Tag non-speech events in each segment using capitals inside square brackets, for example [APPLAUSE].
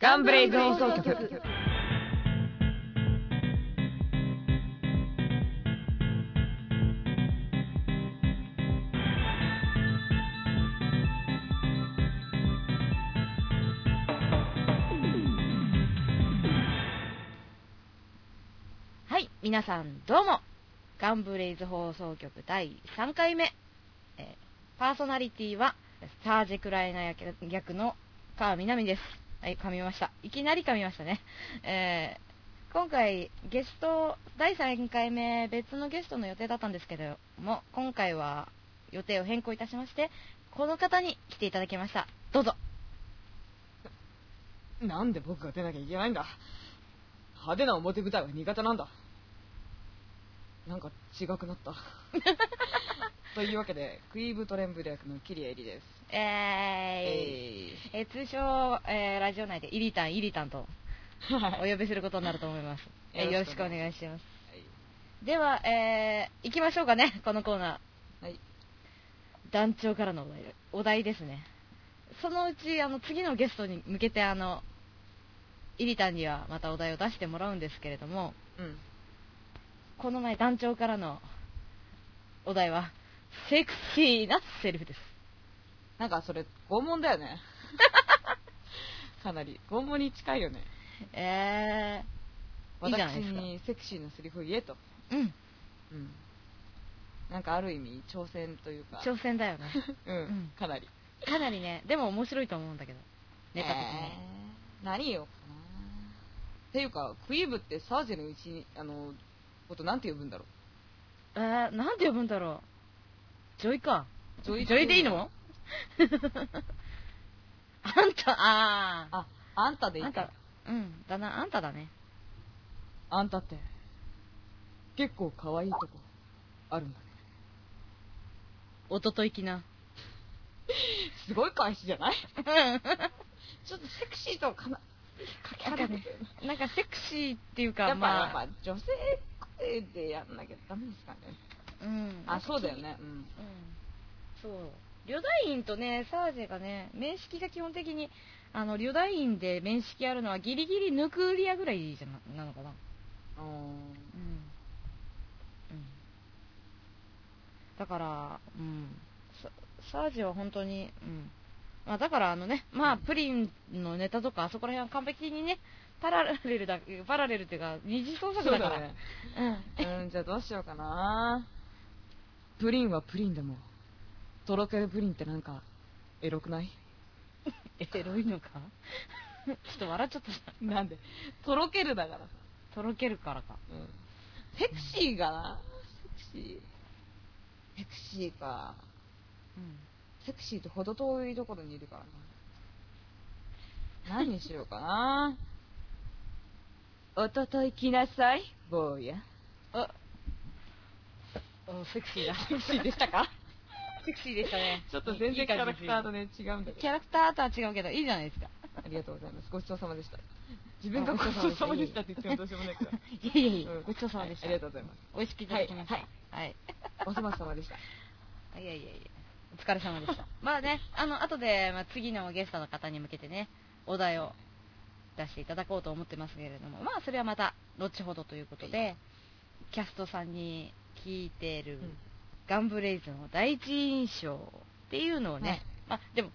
ガンブレイズ放送局はい、皆さんどうも。ガンブレイズ放送局第3回目。えーパーソナリティは、サージェクライナ役役の川みなみです。はい、噛みました。いきなり噛みましたね。えー今回、ゲスト、第3回目、別のゲストの予定だったんですけども、今回は予定を変更いたしまして、この方に来ていただきました。どうぞ。なんで僕が出なきゃいけないんだ派手な表舞台は苦手なんだなんか違くなった [LAUGHS] というわけでクイーブトレンブル役のキリエリですえーいええー通称、えーラジオ内でイリタン、イリタンとお呼びすることになると思います。[LAUGHS] えーよろしくお願いします。はいでは、えー、行きましょうかね、[LAUGHS] このコーナー。はい団長からのお題お題ですね。そのうち、あの、次のゲストに向けて、あの、イリタンにはまたお題を出してもらうんですけれども、うんこの前団長からのお題は、セクシーなセリフです。なんかそれ拷問だよね。かなり。拷問に近いよね。えー、私。にセクシーなセリフを言えと。うん、うん。なんかある意味挑戦というか。挑戦だよね。[LAUGHS] うん、うん。かなり。かなりね、でも面白いと思うんだけど、ネタ的に。えー。何言おうかな。っていうかクイーブってサージェのうちにあのことなんて呼ぶんだろえー、なんて呼ぶんだろう。ジョイか。うジョジョイでいいの？[LAUGHS] あんた、あああんたであ。あんいいか。た、うん、だな、あんただね。あんたって結構可愛いとこあるんだね。おとといきな。[LAUGHS] すごい返しじゃない？ちょっとセクシーとかなかけ離れてる。なんかセクシーっていうか、やっぱ、まあ、やっぱ女性声でやんなきゃダメですかねうん。あそうだよねうんうん。そう。リョダインとね、サージェがね、面識が基本的に、あの、リョダインで面識あるのはギリギリヌクリアぐらいじゃななのかな。うーんうん。うん。だから、うん。ササージは本当に、うん。まあだからあのね、まあプリンのネタとかあそこら辺は完璧にね、パラレルだ、パラレルっていうか二次創作だから。だねうん。うんじゃあどうしようかなプリンはプリンでもとろけるプリンってなんかエロくない？エロいのか？ちょっと笑っちゃったじゃん。なんで？とろけるだからさ、とろけるからか。うん、セクシーかな？セクシー。セクシーか。うん。セクシーと程遠いところにいるからな。何にしようかな？[LAUGHS] おととい来なさい坊や。あ、おセクシーだ。セクシーでしたか？セクシーでしたね。ちょっと全然キャラクターとね。ね違うんだけキどャラクターとは違うけど、いいじゃないですか。ありがとうございます。ごちそうさまでした。自分がごちそうさまでしたって言ってもどうしようもないから。いやいやいや、うんごちそうさまでした。はい。ありがとうござい。ます美味しくい。ただきました。はい。はい。お粗末様でしたい。やい。やい。や、お疲れ様でした。まあね、あの、後で、まあ、次のゲストの方に向けてね、お題を出してい。ただこうと思ってますけれども、まあ、それはまた、後ほどとい。うことで、キャストさんに聞いてる、うんガンブレイズの第一印象っていうのをね、はい。まあ、でも、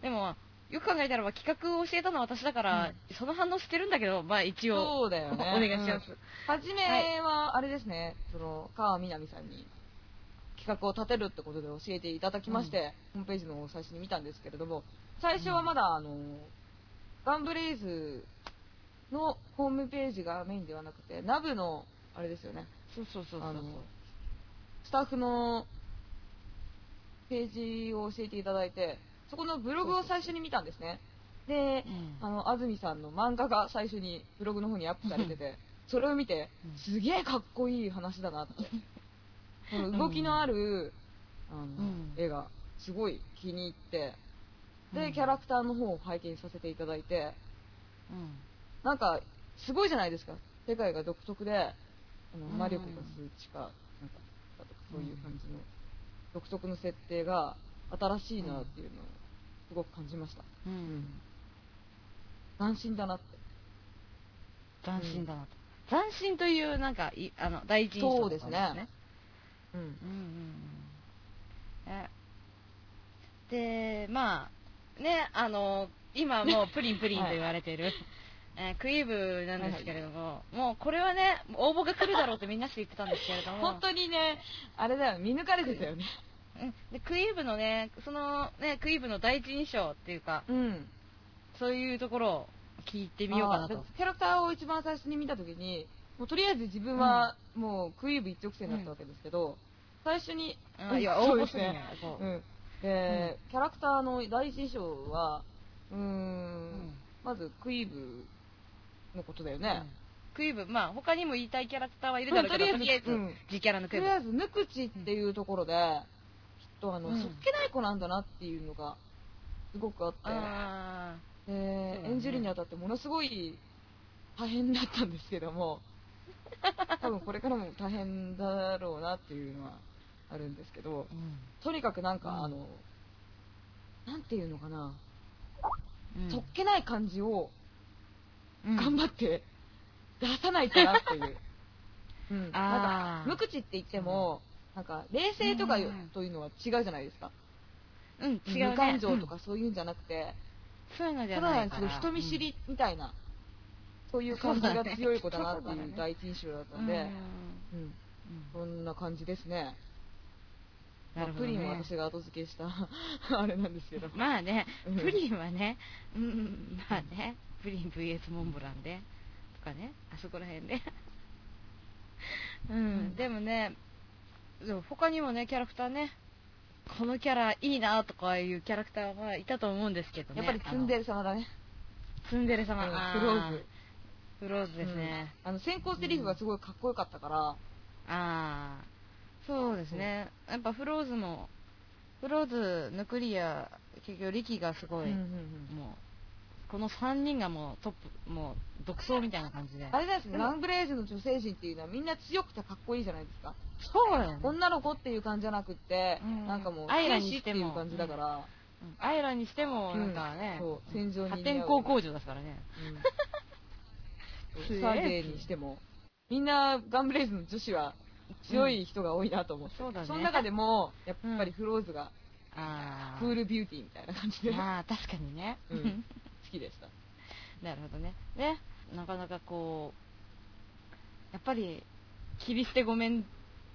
でも、よく考えたらば企画を教えたのは私だから、その反応してるんだけど、まあ一応、そうだよね。お願いします。はじめはあれですね、その川みなみさんに企画を立てるってことで教えていただきまして、ホームページの最初に見たんですけれども最初はまだあの、ガンブレイズのホームページがメインではなくてナブのあれですよね。そうそうそうそう。あのスタッフのページを教えていただいてそこのブログを最初に見たんですね。で、うん。あの安住さんの漫画が最初にブログの方にアップされててそれを見てうん。すげえかっこいい話だなって。この動きのあるあの、ん。絵がすごい気に入ってうん。でキャラクターの方を拝見させていただいてうん。なんかすごいじゃないですか。世界が独特であのうん魔力が数値かそういう感じの独特の設定が新しいなっていうのをすごく感じました、うん。斬新だなって。斬新だなと、斬新というなんかいあの第一印象そうですね。うん。うんうんうん。えでまあねあの今もうプリンプリンと言われてる、えークイーブなんですけれども、もうこれはね応募が来るだろうってみんなして言ってたんですけれども。本当にねあれだよ見抜かれてたよね。うん。でクイーブのねそのねクイーブの第一印象っていうかうん。そういうところを聞いてみようかなと。あーキャラクターを一番最初に見た時にもうとりあえず自分はもうクイーブ一直線だったわけですけど、最初にあいや応募するにはう。ん。で、キャラクターの第一印象はうーんうん。まずクイーブのことだよね、クイーブまあ他にも言いたいキャラクターはいるだろうけど、うんとりあえずうん。自キャラのクイーブ。とりあえず無口っていうところできっとあの、うん。そっけない子なんだなっていうのがすごくあって。あでそうだね。演じるにあたってものすごい大変だったんですけども [LAUGHS] 多分これからも大変だろうなっていうのはあるんですけどーうん。とにかくなんか、うん。あのなんていうのかな、うん。そっけない感じをうん頑張って出さないとなっていう、[LAUGHS] うん、なんか無口って言っても、なんか冷静とかというのは違うじゃないですか、うん、違う、ね、無感情とうんかそういうんじゃなくて、そういうのじたゃないから。だ人見知りみたいな、そういう感じが強い子だなっていう第一印象だったうんん。で、うん。うん、そんな感じですね。なるほどね。プリンは私が後付けした [LAUGHS] あれなんですけど。まあね。うん。プリンはね。うん。まあねプリン VS モンブランでとかね。あそこら辺で。うん、でもねでも他にもねキャラクターね。このキャラいいなとかいうキャラクターはいたと思うんですけどね。やっぱりツンデレ様だね。ツンデレ様、うん。あフローズ。フローズですね、うん。あの先行セリフがすごいかっこよかったから、ああそうですね。やっぱフローズもフローズヌクリア結局力がすごい、うんうんうん。もうこの3人がもうトップもう独走みたいな感じで。あれですね、ラングレージュの女性陣っていうのはみんな強くてかっこいいじゃないですか。そうだよね女の子っていう感じじゃなくって、うんなんかもう、アイラにしても。いう感じだから、うん。アイラにしてもなんかね、そう、戦場に破天荒工場ですからね。うん。サージェにしても、みんなガンブレイズの女子は強い人が多いなと思って、そうだね。その中でも、やっぱりフローズがあクールビューティーみたいな感じで。好まあ確かにね、うんきでした。なるほどね。ね。なかなかこうやっぱり切り捨てごめん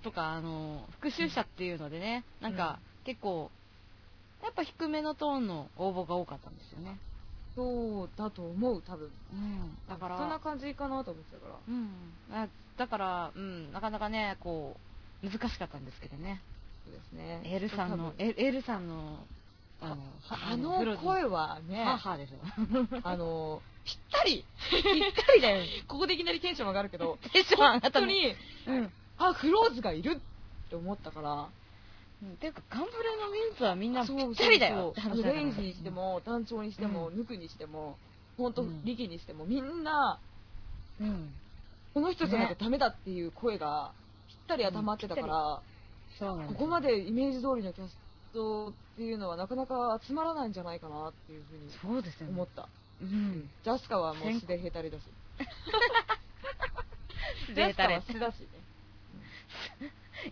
とかあの復讐者っていうのでね、なんか結構やっぱ低めのトーンの応募が多かったんですよね。そうだと思う、多分。うん。だからそんな感じかなと思ってたから。うん、あだから、うん、なかなかねこう難しかったんですけどね。そうですね。エルさんのエルさんのあのあの声はね、ははです。よ [LAUGHS] あの、ぴったり。ぴったりだよ。[LAUGHS] ここでいきなりテンション上がるけど、テンション上がったの。本当に、うん。あ、フローズがいるって思ったから、ていうかガンブレのメンツはみんなぴそうったりだよ。そレイジにしても、団長にしても、うヌクにしても、本当うん。リキにしても、みんな、うん。この人じゃなきゃダメだっていう声がぴったり頭ってたから、ここまでイメージ通りのキャストっていうのはなかなか集まらないんじゃないかなっていうふうにそうですよね思った。うんジャスカはもう素でヘタレだし。[LAUGHS] ジャスカは素だしね。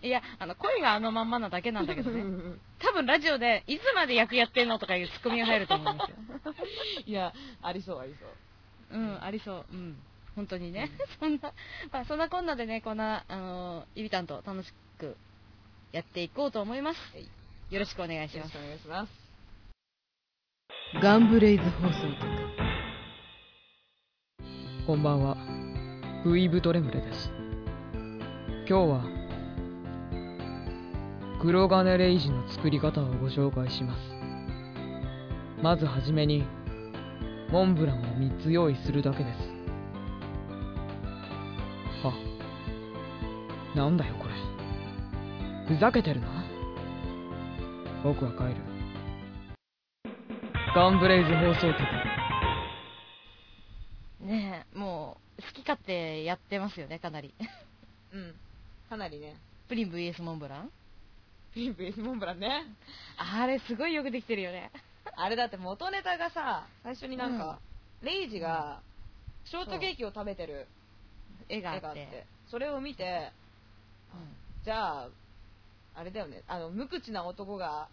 [LAUGHS] いやあの声があのまんまなだけなんだけどねね。多分ラジオでいつまで役やってんのとかいうツッコミが入ると思うんですよ [LAUGHS] いや、ありそうありそう。うん、ありそう。うん。本当にね。そんな、まあ、そんなこんなでね、こんな、あのー、イビタンと楽しくやっていこうと思います。はいよろしくお願いしますよろしく。お願いします。ガンブレイズ放送局。こんばんは。グイブトレムレです。今日は、黒金レイジの作り方をご紹介します。まずはじめに、モンブランを3つ用意するだけです。は、なんだよこれ。ふざけてるな。僕は帰る。ガンブレイズ放送局。ねえ、もう、好き勝手やってますよね、かなり。[LAUGHS] うん。かなりね。プリン VS モンブラン？ピンプ S モンブランね。あれ、すごいよくできてるよね。[LAUGHS] あれだって元ネタがさ、最初になんか、レイジがショートケーキを食べてる絵があって。絵があってそれを見てじゃああれだよね。あの無口な男が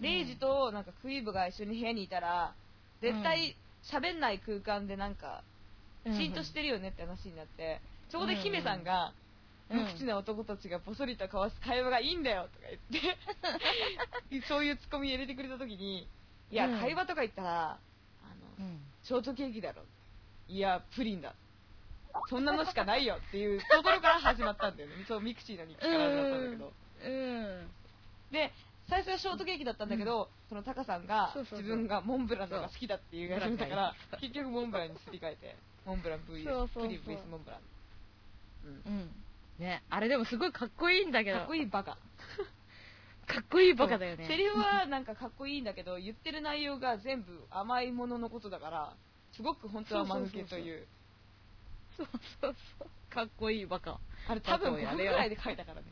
レイジとなんかクイーブが一緒に部屋にいたら絶対喋んない空間でなんかうん。シーンとしてるよねって話になってそこで姫さんがうん。無口な男たちがボソリと交わす会話がいいんだよとか言って [LAUGHS] そういうツッコミ入れてくれた時にいやうん会話とか言ったらあのうん。ショートケーキだろいやプリンだそんなのしかないよっていうところから始まったんだよね。[LAUGHS] そうミクシーの日記から始まったんだけど。うん。で最初はショートケーキだったんだけど、そのタカさんが自分がモンブランのが好きだって言い始めたから結局モンブランにすり替えてモンブラン VS プリン VS モンブラン、うん。うん。ね、あれでもすごいかっこいいんだけど。かっこいいバカ。[LAUGHS] かっこいいバカだよね。セリフはなんかかっこいいんだけど言ってる内容が全部甘いもののことだからすごく本当は間抜けというそうそうそう。かっこいいバカ。あれ多分5バカをやれよ分くらいで書いたからね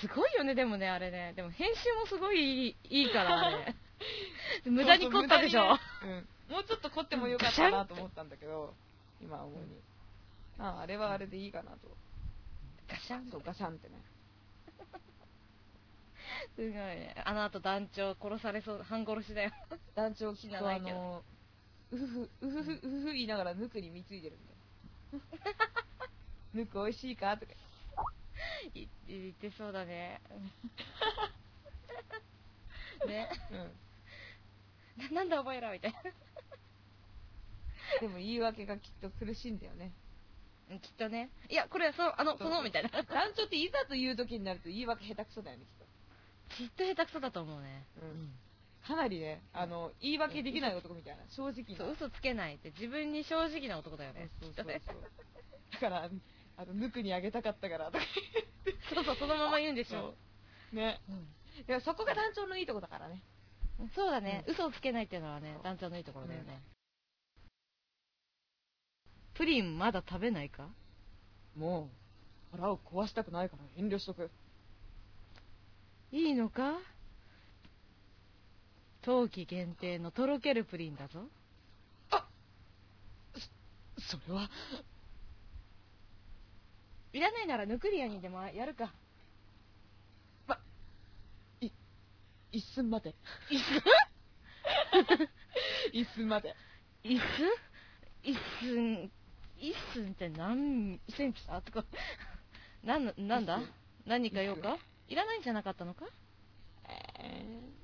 すごいよね、でもね、あれね。でも編集もすごいいいから、あれ。[LAUGHS] 無駄に凝ったでしょ。そうねうん、もうちょっと凝ってもよかったなと思ったんだけど今思うにああれはあれでいいかなとガシャンそうガシャンってね [LAUGHS] すごいね。あの後団長殺されそう、半殺しだよ。団長きっとあのうふふうふふうふふ言いながらヌクに貢いでるんだよ [LAUGHS] ヌク美味しいか？とかい言ってそうだね。[LAUGHS] ね。うんななんだお前らみたいな。でも言い訳がきっと苦しいんだよねうんきっとね。いや、これ、そう、あの、その、みたいな。団長っていざという時になると言い訳下手くそだよねきっきっと下手くそだと思うね。と、うん、かなりねあの言い訳できない男みたいな。正直な。そう、嘘つけないって、自分に正直な男だよね。そうそうそうだからあのヌクにあげたかったからとか。そうそう、そのまま言うんでしそょ。うねでもそこが団長のいいとこだからね。うんそうだね、う嘘をつけないっていうのはね、団長のいいところだよね。プリンまだ食べないか？もう腹を壊したくないから遠慮しとく。いいのか？冬季限定のとろけるプリンだぞ。それは、いらないならヌクリアにでもやるか。一寸待て。いす一寸待て。いす一寸、一寸 [LAUGHS] って何センチだ？とか。なん、なんだ？一寸何か用か？いらないんじゃなかったのか？えー、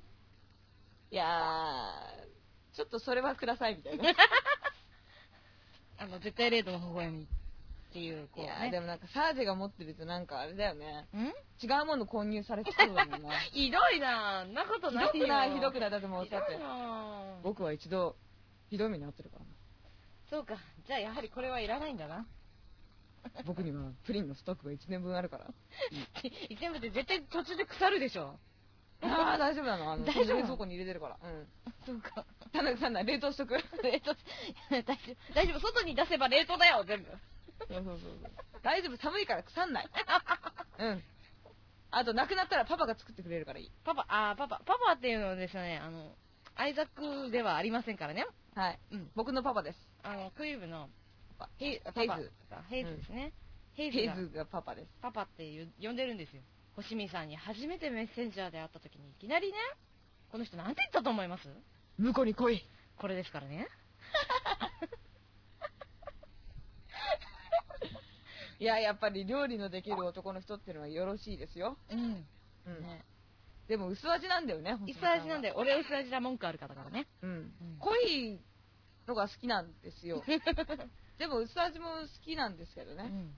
いやー、ちょっとそれはくださいみたいな。い [LAUGHS] あの、絶対0度の微笑みっていう、こうやー、ね。でもなんかサージが持ってるとなんかあれだよね。ん？違うもの購入されてそうだもんな。[LAUGHS] ひどいなんなことひないよ。どくない、ひどくない。だってもう、ひどいだって、な僕は一度、ひどい目に遭ってるからそうか。じゃあやはりこれはいらないんだな。な。僕にはプリンのストックが1年分あるから。全部で絶対途中で腐るでしょ。ああ、大丈夫なの？あの、大丈夫？冷蔵庫に入れてるから。うん。そうか。田中さんな、冷凍しとく。冷凍、[LAUGHS] 大丈夫。大丈夫。外に出せば冷凍だよ、全部。そうそうそうそう。大丈夫、寒いから腐んない。[LAUGHS] うん。あと、なくなったらパパが作ってくれるからいい。パパ、あー、パパ、パパっていうのはですね、あの、アイザックではありませんからね。はい。うん。僕のパパです。あの、クイーブの、パヘイヘイズ。ヘイズですね。ヘイズがヘイズがパパです。パパって呼んでるんですよ。星見さんに初めてメッセンジャーで会った時にいきなりね、この人なんて言ったと思います？向こうに来い。これですからね。[LAUGHS] いや、やっぱり料理のできる男の人ってのはよろしいですよ。うん。うん。ね。でも薄味なんだよね、薄味なんで、俺薄味な文句ある方からね。うん。濃いのが好きなんですよ。[LAUGHS] でも薄味も好きなんですけどね。うん。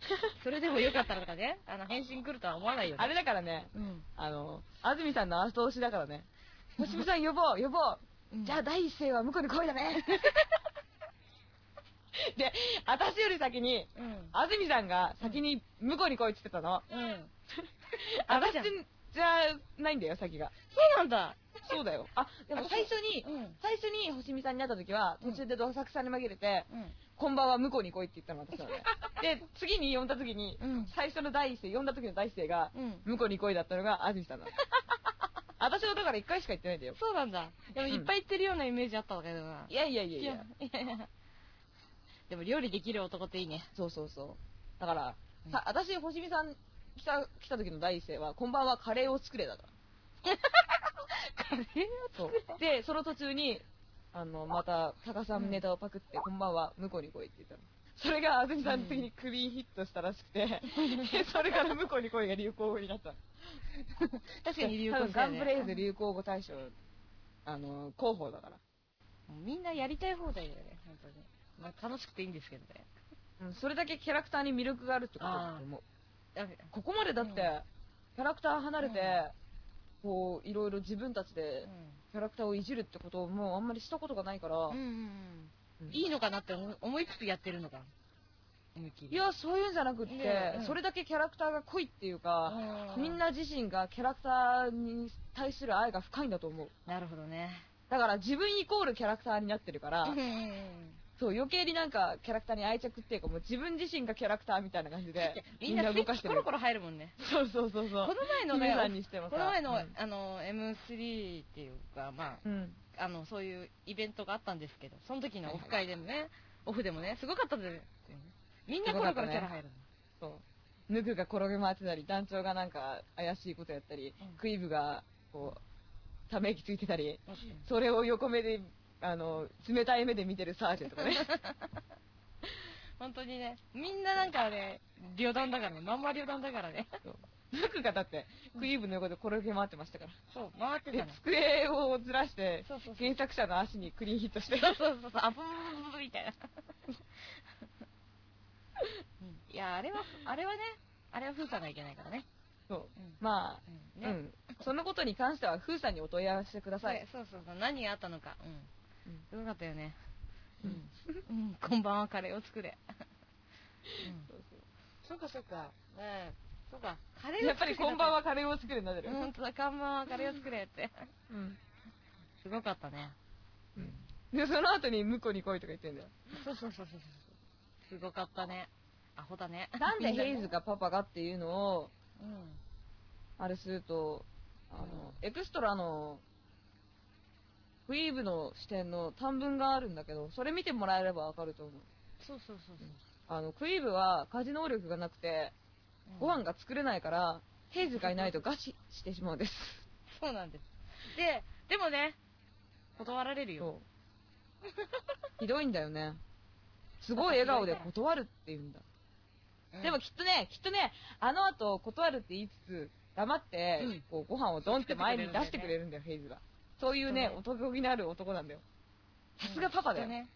[LAUGHS] それでもよかったのかね。あの、返信来るとは思わないよね。あれだからね、うん。あの、安住さんの後押しだからね。[LAUGHS] 星見さん呼ぼう、呼ぼう。うんじゃあ第一声は向こうに来いだね。[LAUGHS] で、私より先に、うん。安住さんが先に向こうに来いって言ってたの。うん。私じゃないんだよ、先が。そうなんだ。そうだよ。あ、でも最初に、うん。最初に星見さんに会った時は、途中でどさくさに紛れて、うん。こんばんは向こうに来いって言ったの私なのね。[LAUGHS] で、次に呼んだ時に、うん最初の第一声、呼んだ時の第一声が、うん。向こうに来いだったのが安住さんなの。[LAUGHS] 私もだから1回しか行ってないんだよ。そうなんだ。でもいっぱい行ってるようなイメージあったんだけどな。いやいやいやいや。いやいやでも料理できる男っていいね。そうそうそう。だから、さ私、星見さん来た、来た時の第一声は、こんばんはカレーを作れだから。[LAUGHS] カレーをそう。で、その途中に、あの、また、タカさんネタをパクって、こんばんは、向こうに来いって言ったの。それが、安住さん的にクリーンヒットしたらしくて、でそれから向こうに来いが流行語になったの。確かに流多分行したよねガンブレイズ流行語大賞、あの、広報だから。みんなやりたい放題だよね、本当に。まあ、楽しくていいんですけどね。うん、それだけキャラクターに魅力があるってことだと思う。あここまでだって、うんキャラクター離れて、うんこう、いろいろ自分たちでキャラクターをいじるってことをもうあんまりしたことがないから、うん。うんうんうん。いいのかなって思思いつつやってるのか。思いや、そういうんじゃなくって、うんそれだけキャラクターが濃いっていうか、うんみんな自身がキャラクターに対する愛が深いんだと思う。なるほどね。だから自分イコールキャラクターになってるから、うんうんうんそう、余計になんかキャラクターに愛着っていうか、もう自分自身がキャラクターみたいな感じで、みんな動かしてコロコロ入るもんね。そうそうそうそう。この前のね。この前の、うんあの、M3 っていうか、まうん。あ、あの、そういうイベントがあったんですけど、その時のオフ会でもね、オフでもね、すごかったですよね。みんなコロコロキャラ入るの。そう。ヌクが転げ回ってたり、団長がなんか怪しいことやったり、うんクイブが、こう、ため息ついてたり、うんそれを横目で、あの、冷たい目で見てるサージェンとかね。[LAUGHS] 本当にね、みんななんかね、旅団だからね、まんま旅団だからね。そうヌクがだって、クイブの横で転げ回ってましたから。そう、回ってでたの。机をずらして、そうそう。原作者の足にクリーンヒットして。そうそうそうそう、あ、ブブブブブみたいな。うんいや、あれは、あれはね、あれは風さんがいけないからね。そう。うんまあ、うんね。うん。そのことに関しては、フーさんにお問い合わせください。そうそうそう、何があったのか。うん。うんすごかったよね。ううんん。うん、こんばんは、カレーを作れ。うん。そうそうそうかそうか。ねえ。そうか。カレーをやっぱりこんばんは。はカレーを作るんだってる。うん、とだ、こんばんは、カレーを作れって。うん。すごかったね。で、その後に向こうに来いとか言ってんだよ。そうそうそうそうそう。すごかったね。アホだね。なんでヘイズが。がパパがっていうのを、うん。あれすると、あの、うんエクストラの、ウィーブの視点の短文があるんだけど、それ見てもらえればわかると思う。そうそうそうそう。あの、クイーブは家事能力がなくて、ご飯が作れないから、ヘイズがいないと餓死してしまうんです。そうなんです。で、でもね、断られるよ。ひどいんだよね。すごい笑顔で断るって言うんだ。うんでも、きっとね、きっとね、あの後断るって言いつつ、黙って、うんこうご飯をドンって前に出してくれるんだよ、ヘイズが。そういうね、男気のある男なんだよ。さすがパパだよ。きっとね。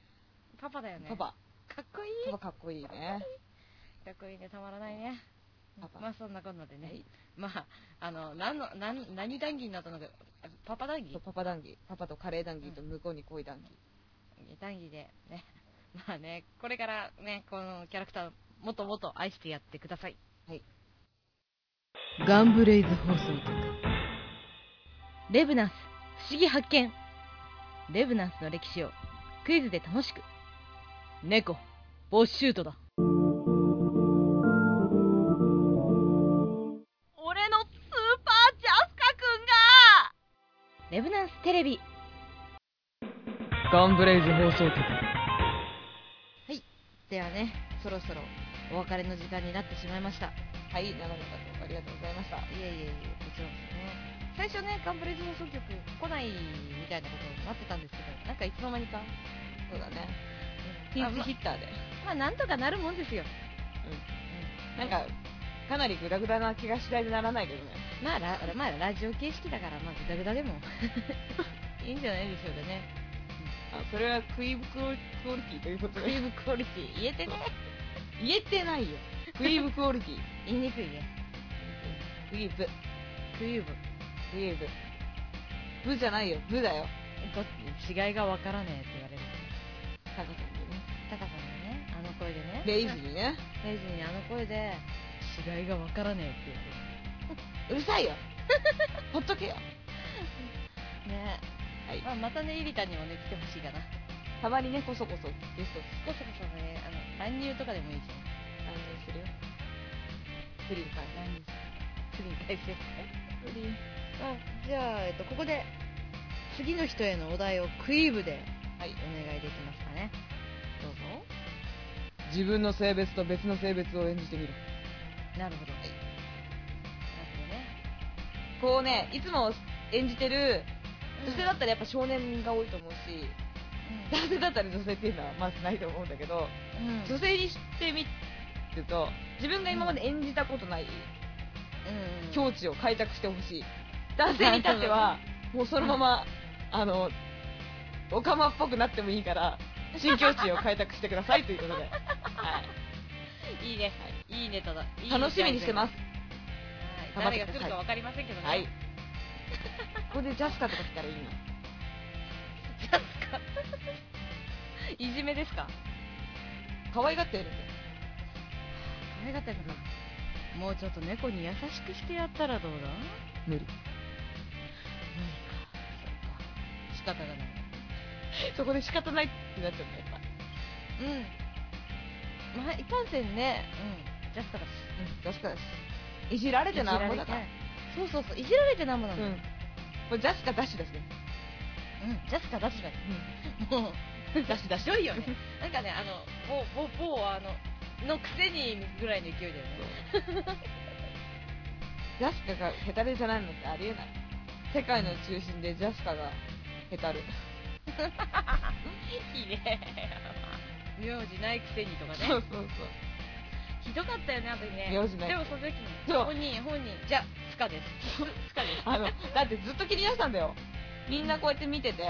パパだよね。パパ。かっこいい。パパかっこいいね。かっこいいね、たまらないね。パパまあそんなこんなでね。はいまあ、あの、なんの、なん、何談義になったのか、パパ談義？パパ談義。パパとカレー談義と向こうに恋談義。談義でね。[LAUGHS] まあね、これからね、このキャラクター、もっともっと愛してやってください。ガンブレイズ放送局レブナス、不思議発見。レブナスの歴史をクイズで楽しく。猫ボッシュートだ俺のスーパージャスカくんがレブナンステレビ。ガンブレイズ放送局ではね、そろそろお別れの時間になってしまいました。はい、長野さんありがとうございました。いえいえいえ、こちらこそね。最初ね、ガンブレイズ放送局来ないみたいなことになってたんですけど、なんかいつの間にか、そうだね。うんピンチヒッターで。まあ、なんとかなるもんですよ。なんか、かなりグダグダな気がしないでならないけどね。まあ、ラまあ、ラジオ形式だから、まあ、グダグダでも [LAUGHS] いいんじゃないでしょうかね。あ、それはクイーブクオリクオリティということで。クイーブクオリティ、言えてね。言えてないよ。クイーブクオリティ。[LAUGHS] 言いにくいね。クイーブ。クイーブ。クイーブ。ブじゃないよ。ブだよ。ど違いがわからねえって言われる。タカさんでね。タカさんがね、あの声でね。レイジにね。レイジにあの声で、違いがわからねえって [LAUGHS] うるさいよ。ほっとけよ。ねはい。まあ、またね、イリタにもね、来てほしいかな。たまにね、こそこそゲストこそこそね、あの、乱入とかでもいいじ乱入するよ。プリンかゃん。乱入する。プリン返せ。プリン。あじゃあ、えっと、ここで次の人へのお題をクイブではい。お願いできますかね。どうぞ。自分の性別と別の性別を演じてみろなるほど、はい、なるこうねいつも演じてる女性だったらやっぱ少年が多いと思うし、男性だったら女性っていうのはまずないと思うんだけど、ほどねうん。女性にしてみると自分が今まで演じたことないうん。境地を開拓してほしい男性に至ってはもうそのままあのオカマっぽくなってもいいから新境地を開拓してくださいということで、はい。いいね、い、いネタだ。いい楽しみにしてます。はい、誰が来るか分かりませんけどね、はい。ここでジャスカとか来たらいいな [LAUGHS] ジャスカ？[LAUGHS] いじめですか？可愛がってやるんだよ可愛かったやつな。もうちょっと猫に優しくしてやったらどうだ？無理仕方がない。そこで仕方ないってなっちゃうんだやっぱ。うん。まあいかんせんね。うん。ジャスカだし。うん。ジャスカだしいじられてなんぼだから。そうそうそう。いじられてなんぼなんだよ。うん。これジャスカダッシュだしね。うん、ジャスカ出しだよ。もう [LAUGHS] ダッシュダッシュいよね。なんかねあの某某某あののくせにぐらいの勢いだよね。[LAUGHS] ジャスカがヘタレじゃないのってありえない世界の中心でジャスカがヘタる。いいね名字ないくせにとかね。そうそうそう。ひどかったよねあの時ね。名字ないでもその時にそう。本人。本人じゃあスカです。[LAUGHS] スカです。あのだってずっと気になってたんだよ。みんなこうやって見てて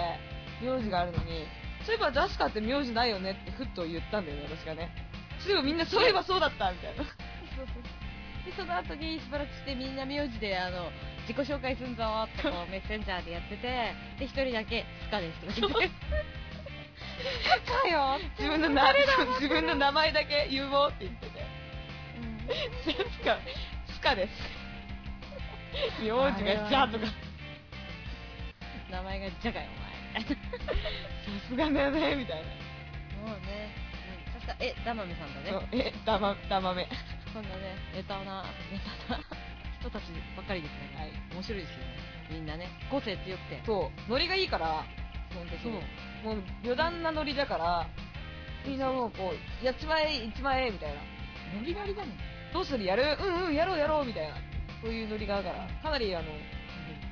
名字があるのにそういえばジャスカって名字ないよねってふっと言ったんだよね私がね。すぐみんなそういえばそうだったみたいな。そうそう。でその後にしばらくしてみんな名字であの自己紹介すんぞってこうメッセンジャーでやっててで一人だけスカです。とか言ってかよ自分のな自分の名前だけ言おうって言っててジャスカスカです。名字がジャとか。名前がジャガよお前さすがだよねみたいな。もうね、うん、確かえダマメさんだね。そうえだまだまめこんなねネタなネタな人たちばっかりですね、はい。面白いですよね。みんなね。個性強くて。そう。ノリがいいから基本的に。もう余談なノリだからみんなもうこうやっちまえいっちまえみたいな。ノリノリだねどうする？やる？うんうんやろうやろうみたいな。そういうノリがあるから。かなりあの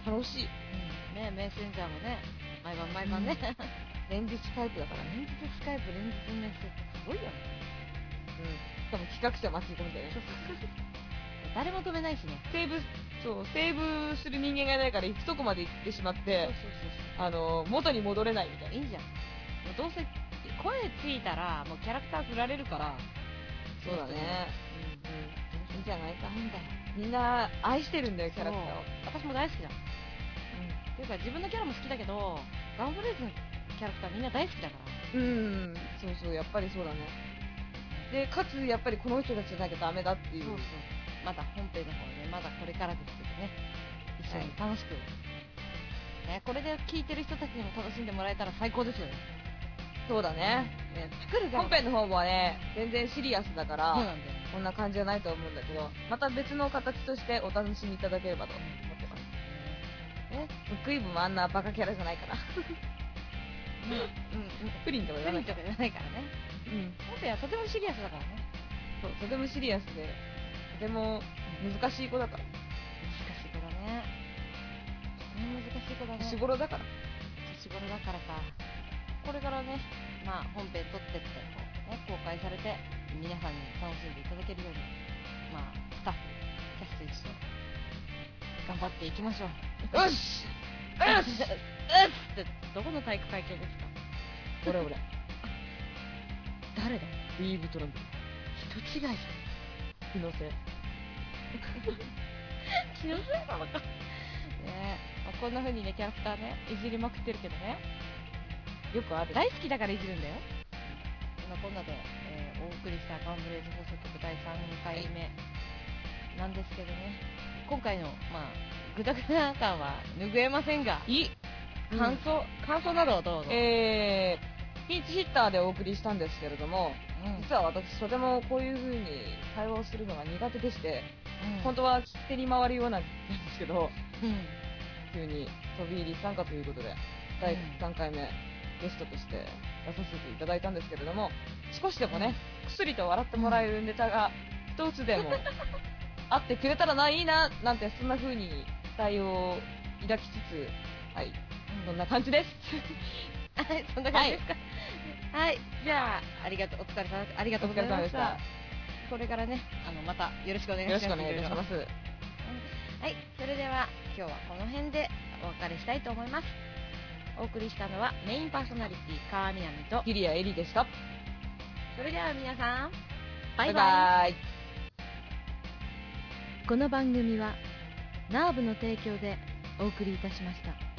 楽しい。うん。ねメッセンジャーもね毎晩毎晩ね、[LAUGHS] 連日スカイプだからね。連日スカイプ連日メッセージすごいよね。うん。しかも企画者巻き込みたいなそうそうそう誰も止めないしね。セーブそうセーブする人間がいないから行くとこまで行ってしまってそうそうあの元に戻れないみたいな。いいいじゃん。もうどうせ声ついたらもうキャラクター振られるから。そうだね。うんうん。いいんじゃないかんだよみんな愛してるんだよキャラクターを。そう私も大好きだ。っていうか自分のキャラも好きだけどガンブレイズのキャラクターみんな大好きだから。うん、うん、そうそうやっぱりそうだね。でかつやっぱりこの人たちじゃなきゃダメだっていう。そうそうまだ本編の方ねまだこれからですけどね一緒に楽しく、ね、これで聞いてる人たちにも楽しんでもらえたら最高ですよね。そうだね。ね作る側本編の方もね全然シリアスだからそうなんだよこんな感じじゃないと思うんだけどまた別の形としてお楽しみいただければと思ってます。えクイブもあんなバカキャラじゃないから。うん。うん。プリンとか言わないから。プリンとかじゃないからね。うん。本編はとてもシリアスだからね。そうとてもシリアスで。とても難しい子だから。難しい子だね。ね難しい子だね年頃だから。年頃だからか。これからねまあ本編撮ってってこう、ね、公開されて皆さんに楽しんでいただけるようにまあスタッフキャスト一緒頑張っていきましょう。よしよしうっってどこの体育会系ですか？俺俺。[LAUGHS] 誰だ？ウィーブトラブル人違いじゃん気のせい。[LAUGHS] 気のせいなのかね。え、まあ、こんな風にねキャラクターねいじりまくってるけどね。よくある。大好きだからいじるんだよ。そんなこんなで、えーお送りしたガンブレイズ放送局第3回目。なんですけどね。今回のまあグダグダ感は拭えませんが。いい。感想、感想などをどうぞ、えー、ピンチヒッターでお送りしたんですけれどもうん実は私とてもこういう風に会話をするのが苦手でしてうん。本当は聞き手に回るようなんですけどうん。急に飛び入り参加ということで第3回目ゲストとして出させていただいたんですけれども少しでもね薬と笑ってもらえるネタが一つでも [LAUGHS] あってくれたらないいななんてそんな風に期待を抱きつつはい。そんな感じです。[LAUGHS] はい、そんな感じですか？はい、じゃあ、ありがとう、お疲れ様。ありがとうございました。これからね、あの、またよろしくお願いします。よろしくお願いいたしますはい、それでは今日はこの辺でお別れしたいと思います。お送りしたのはメインパーソナリティ川南と、ギリアエリでしたそれでは皆さん、バイバイ。バイこの番組はナーブの提供でお送りいたしました。